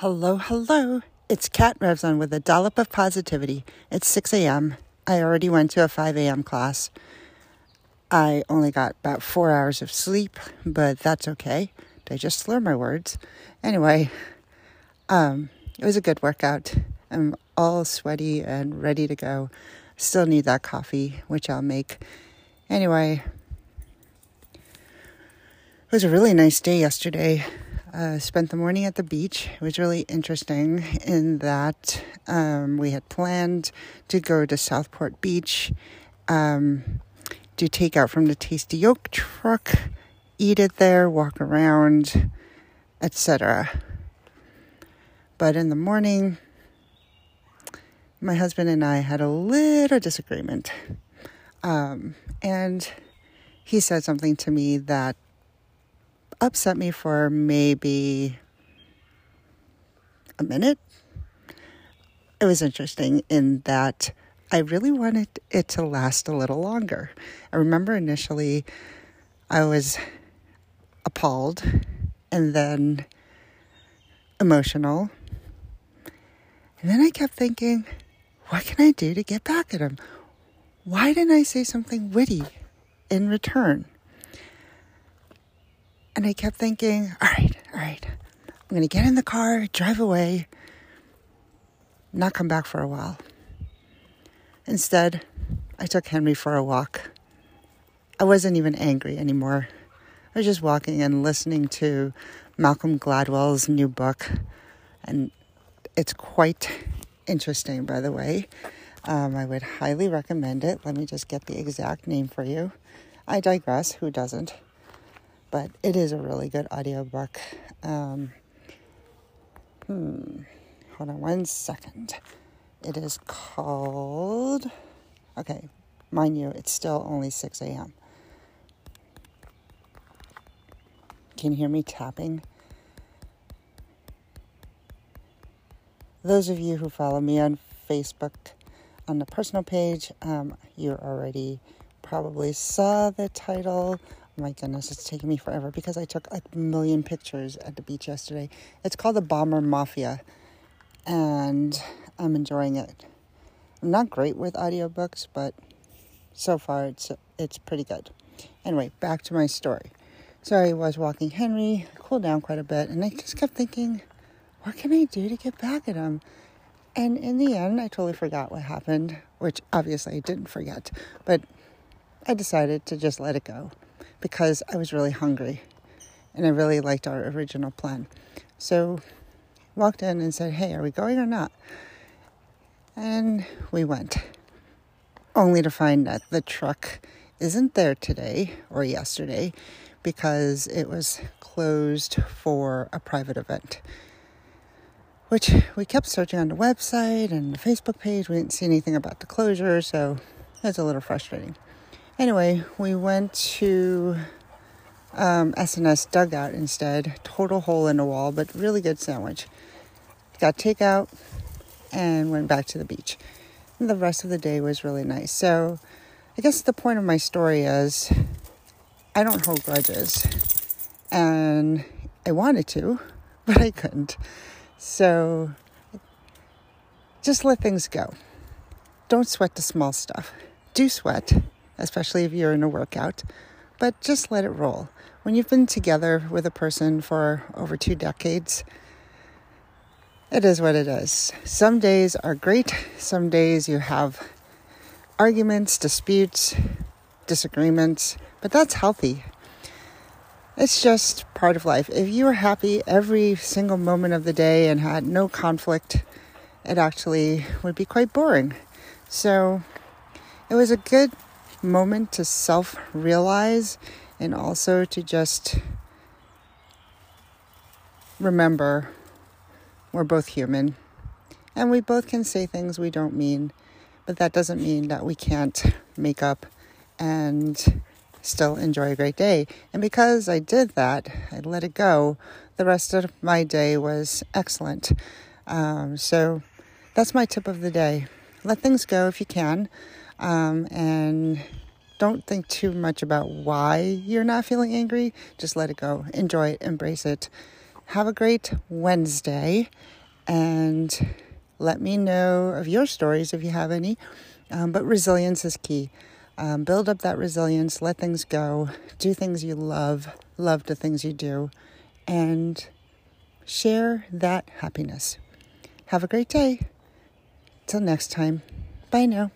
Hello, hello. It's Kat Revzon with a dollop of positivity. It's 6 a.m. I already went to a 5 a.m. class. I only got about four hours of sleep, but that's okay. I just slur my words? Anyway, um, it was a good workout. I'm all sweaty and ready to go. Still need that coffee, which I'll make. Anyway, it was a really nice day yesterday. Uh, spent the morning at the beach. It was really interesting in that um, we had planned to go to Southport Beach, um, do takeout from the Tasty Yolk truck, eat it there, walk around, etc. But in the morning, my husband and I had a little disagreement. Um, and he said something to me that upset me for maybe a minute. It was interesting in that I really wanted it to last a little longer. I remember initially I was appalled and then emotional. And then I kept thinking, what can I do to get back at him? Why didn't I say something witty in return? And I kept thinking, all right, all right, I'm going to get in the car, drive away, not come back for a while. Instead, I took Henry for a walk. I wasn't even angry anymore. I was just walking and listening to Malcolm Gladwell's new book. And it's quite interesting, by the way. Um, I would highly recommend it. Let me just get the exact name for you. I digress. Who doesn't? But it is a really good audiobook. Um, hmm, hold on one second. It is called, okay, mind you, it's still only 6 a.m. Can you hear me tapping? Those of you who follow me on Facebook on the personal page, um, you already probably saw the title my goodness, it's taking me forever because I took a million pictures at the beach yesterday. It's called the Bomber Mafia, and I'm enjoying it. I'm not great with audiobooks, but so far it's it's pretty good. Anyway, back to my story. So I was walking Henry, cooled down quite a bit, and I just kept thinking, what can I do to get back at him? And in the end, I totally forgot what happened, which obviously I didn't forget, but I decided to just let it go because I was really hungry and I really liked our original plan. So walked in and said, "Hey, are we going or not?" And we went. Only to find that the truck isn't there today or yesterday because it was closed for a private event. Which we kept searching on the website and the Facebook page. We didn't see anything about the closure, so that's a little frustrating. Anyway, we went to um, S&S Dugout instead. Total hole in the wall, but really good sandwich. Got takeout and went back to the beach. And the rest of the day was really nice. So, I guess the point of my story is I don't hold grudges. And I wanted to, but I couldn't. So, just let things go. Don't sweat the small stuff. Do sweat especially if you're in a workout, but just let it roll. When you've been together with a person for over two decades, it is what it is. Some days are great, some days you have arguments, disputes, disagreements, but that's healthy. It's just part of life. If you were happy every single moment of the day and had no conflict, it actually would be quite boring. So it was a good moment to self realize and also to just remember we're both human and we both can say things we don't mean, but that doesn't mean that we can't make up and still enjoy a great day. And because I did that, I let it go, the rest of my day was excellent. Um, so that's my tip of the day. Let things go if you can. Um, and don't think too much about why you're not feeling angry. Just let it go. Enjoy it. Embrace it. have a great Wednesday and let me know of your stories if you have any. Um, but resilience is key. Um, build up that resilience, let things go, do things you love, love the things you do, and share that happiness. Have a great day. Till next time. Bye now.